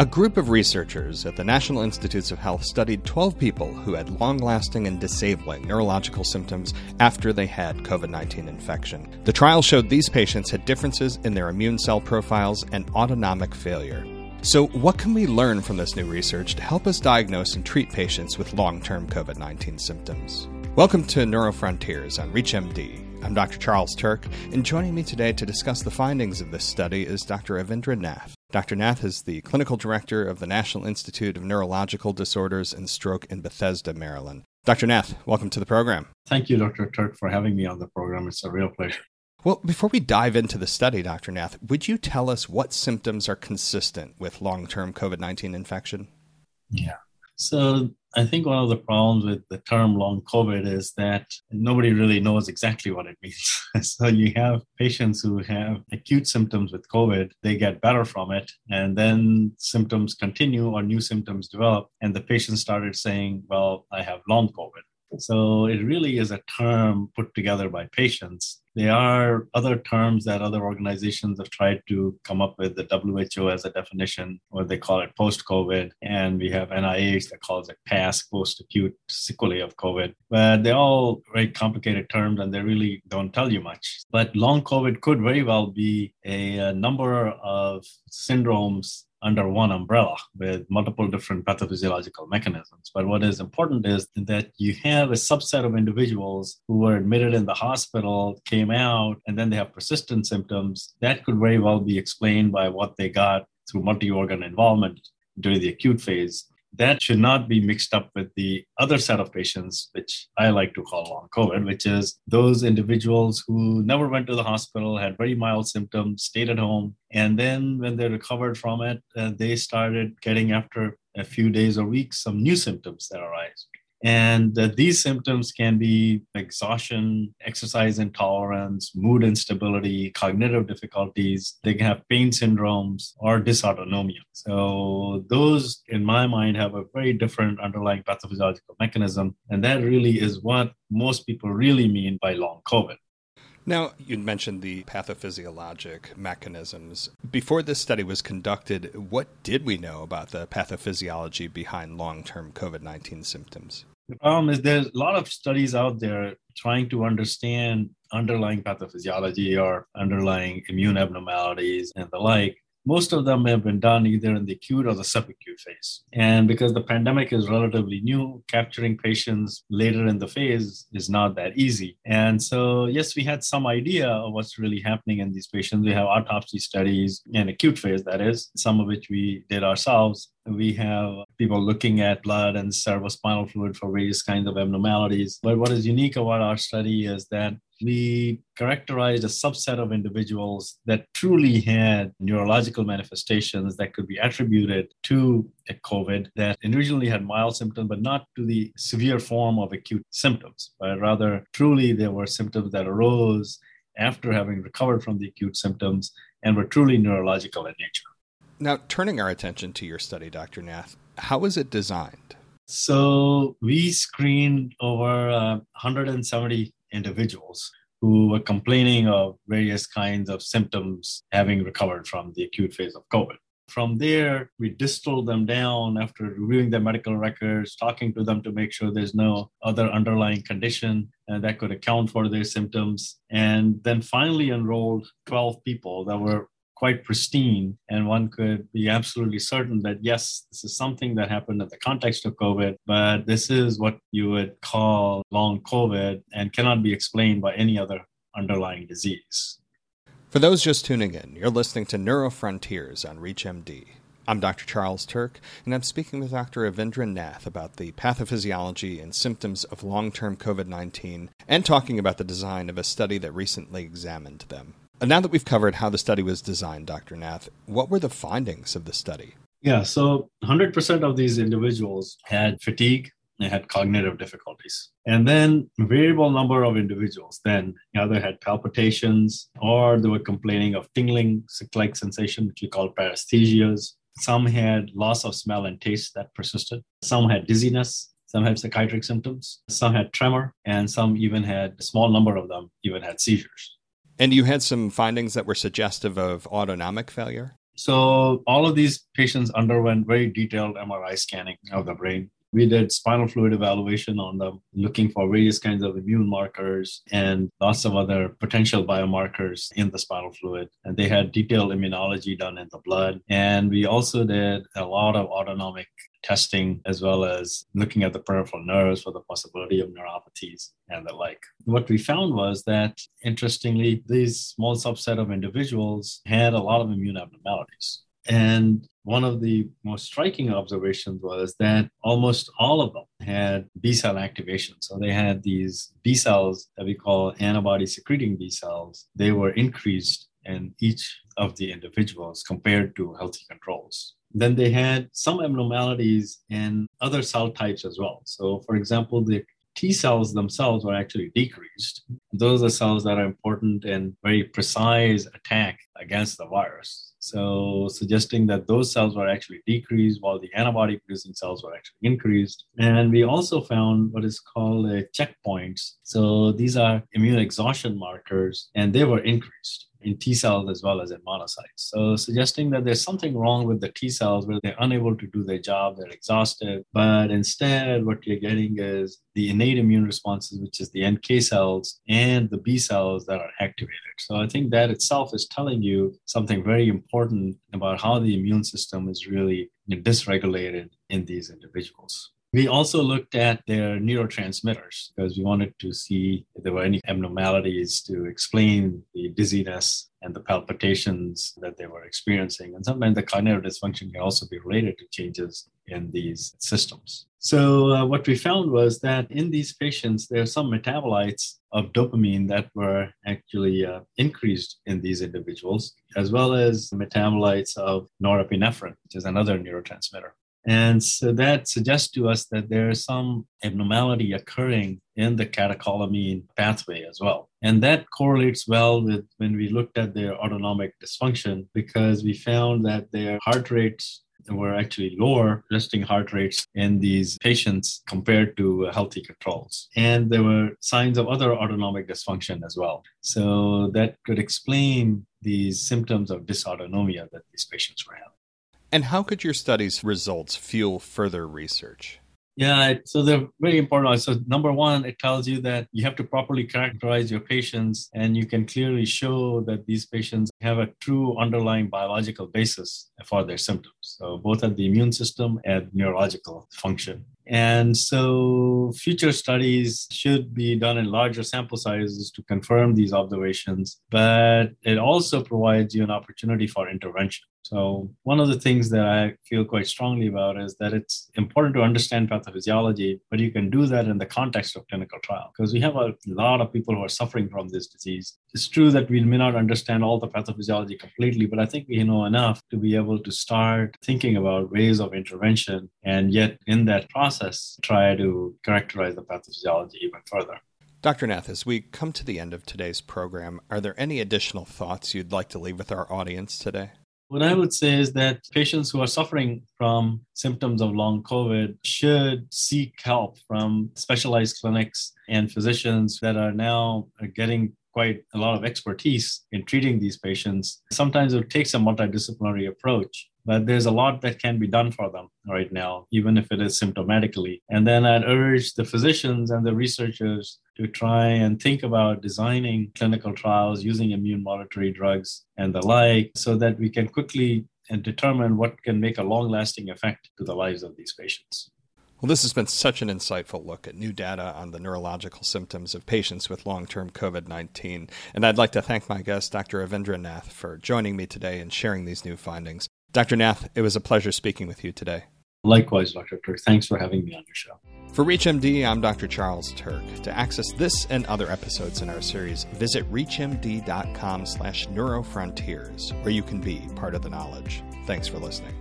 A group of researchers at the National Institutes of Health studied 12 people who had long lasting and disabling neurological symptoms after they had COVID 19 infection. The trial showed these patients had differences in their immune cell profiles and autonomic failure. So, what can we learn from this new research to help us diagnose and treat patients with long term COVID 19 symptoms? Welcome to Neurofrontiers on ReachMD. I'm Dr. Charles Turck, and joining me today to discuss the findings of this study is Dr. Avindra Nath. Dr. Nath is the clinical director of the National Institute of Neurological Disorders and Stroke in Bethesda, Maryland. Dr. Nath, welcome to the program. Thank you, Dr. Turck, for having me on the program. It's a real pleasure. Well, before we dive into the study, Dr. Nath, would you tell us what symptoms are consistent with long term COVID 19 infection? Yeah. So I think one of the problems with the term long COVID is that nobody really knows exactly what it means. so you have patients who have acute symptoms with COVID, they get better from it, and then symptoms continue or new symptoms develop, and the patient started saying, Well, I have long COVID. So it really is a term put together by patients. There are other terms that other organizations have tried to come up with. The WHO as a definition, or they call it post COVID, and we have NIH that calls it PASC, post acute sequelae of COVID. But they're all very complicated terms and they really don't tell you much. But long COVID could very well be a, a number of syndromes under one umbrella with multiple different pathophysiological mechanisms. But what is important is that you have a subset of individuals who were admitted in the hospital, came out, and then they have persistent symptoms. That could very well be explained by what they got through multi organ involvement during the acute phase that should not be mixed up with the other set of patients, which I like to call long COVID, which is those individuals who never went to the hospital, had very mild symptoms, stayed at home. And then when they recovered from it, uh, they started getting, after a few days or weeks, some new symptoms that arise. And uh, these symptoms can be exhaustion, exercise intolerance, mood instability, cognitive difficulties. They can have pain syndromes or dysautonomia. So, those, in my mind, have a very different underlying pathophysiological mechanism. And that really is what most people really mean by long COVID. Now, you mentioned the pathophysiologic mechanisms. Before this study was conducted, what did we know about the pathophysiology behind long term COVID 19 symptoms? The problem is there's a lot of studies out there trying to understand underlying pathophysiology or underlying immune abnormalities and the like. Most of them have been done either in the acute or the subacute phase. And because the pandemic is relatively new, capturing patients later in the phase is not that easy. And so, yes, we had some idea of what's really happening in these patients. We have autopsy studies in acute phase, that is, some of which we did ourselves. We have people looking at blood and cerebrospinal fluid for various kinds of abnormalities. But what is unique about our study is that we characterized a subset of individuals that truly had neurological manifestations that could be attributed to a COVID that originally had mild symptoms, but not to the severe form of acute symptoms, but rather truly there were symptoms that arose after having recovered from the acute symptoms and were truly neurological in nature. Now, turning our attention to your study, Dr. Nath, how was it designed? So, we screened over uh, 170 individuals who were complaining of various kinds of symptoms having recovered from the acute phase of COVID. From there, we distilled them down after reviewing their medical records, talking to them to make sure there's no other underlying condition uh, that could account for their symptoms. And then finally enrolled 12 people that were quite pristine and one could be absolutely certain that yes this is something that happened in the context of covid but this is what you would call long covid and cannot be explained by any other underlying disease for those just tuning in you're listening to neurofrontiers on reachmd I'm Dr. Charles Turck, and I'm speaking with Dr. Avindra Nath about the pathophysiology and symptoms of long term COVID 19 and talking about the design of a study that recently examined them. Uh, now that we've covered how the study was designed, Dr. Nath, what were the findings of the study? Yeah, so 100% of these individuals had fatigue, they had cognitive difficulties. And then a variable number of individuals then either had palpitations or they were complaining of tingling like sensation, which we call paresthesias. Some had loss of smell and taste that persisted. Some had dizziness. Some had psychiatric symptoms. Some had tremor. And some even had, a small number of them even had seizures. And you had some findings that were suggestive of autonomic failure? So all of these patients underwent very detailed MRI scanning of the brain. We did spinal fluid evaluation on them, looking for various kinds of immune markers and lots of other potential biomarkers in the spinal fluid. And they had detailed immunology done in the blood. And we also did a lot of autonomic testing as well as looking at the peripheral nerves for the possibility of neuropathies and the like. What we found was that, interestingly, these small subset of individuals had a lot of immune abnormalities. And one of the most striking observations was that almost all of them had B cell activation. So they had these B cells that we call antibody secreting B cells. They were increased in each of the individuals compared to healthy controls. Then they had some abnormalities in other cell types as well. So, for example, the T cells themselves were actually decreased. Those are cells that are important in very precise attack against the virus. So, suggesting that those cells were actually decreased while the antibody producing cells were actually increased. And we also found what is called a checkpoints. So, these are immune exhaustion markers, and they were increased in T cells as well as in monocytes. So, suggesting that there's something wrong with the T cells where they're unable to do their job, they're exhausted. But instead, what you're getting is the innate immune responses, which is the NK cells and the B cells that are activated. So, I think that itself is telling you something very important about how the immune system is really dysregulated in these individuals. We also looked at their neurotransmitters because we wanted to see if there were any abnormalities to explain the dizziness and the palpitations that they were experiencing. And sometimes the cognitive dysfunction can also be related to changes in these systems. So, uh, what we found was that in these patients, there are some metabolites of dopamine that were actually uh, increased in these individuals, as well as metabolites of norepinephrine, which is another neurotransmitter. And so that suggests to us that there is some abnormality occurring in the catecholamine pathway as well. And that correlates well with when we looked at their autonomic dysfunction because we found that their heart rates were actually lower resting heart rates in these patients compared to healthy controls. And there were signs of other autonomic dysfunction as well. So that could explain these symptoms of dysautonomia that these patients were having. And how could your study's results fuel further research? Yeah, so they're very important. So, number one, it tells you that you have to properly characterize your patients, and you can clearly show that these patients have a true underlying biological basis for their symptoms. So, both at the immune system and neurological function. And so, future studies should be done in larger sample sizes to confirm these observations, but it also provides you an opportunity for intervention. So, one of the things that I feel quite strongly about is that it's important to understand pathophysiology, but you can do that in the context of clinical trial because we have a lot of people who are suffering from this disease. It's true that we may not understand all the pathophysiology completely, but I think we know enough to be able to start thinking about ways of intervention and yet in that process, try to characterize the pathophysiology even further. Dr. Nath, as we come to the end of today's program, are there any additional thoughts you'd like to leave with our audience today? What I would say is that patients who are suffering from symptoms of long COVID should seek help from specialized clinics and physicians that are now getting quite a lot of expertise in treating these patients. Sometimes it takes a multidisciplinary approach but there's a lot that can be done for them right now, even if it is symptomatically. And then I'd urge the physicians and the researchers to try and think about designing clinical trials using immune modulatory drugs and the like so that we can quickly and determine what can make a long lasting effect to the lives of these patients. Well, this has been such an insightful look at new data on the neurological symptoms of patients with long term COVID 19. And I'd like to thank my guest, Dr. Avindra Nath, for joining me today and sharing these new findings. Dr. Nath, it was a pleasure speaking with you today. Likewise, Dr. Turck. Thanks for having me on your show. For ReachMD, I'm Dr. Charles Turck. To access this and other episodes in our series, visit reachmd.com slash neurofrontiers, where you can be part of the knowledge. Thanks for listening.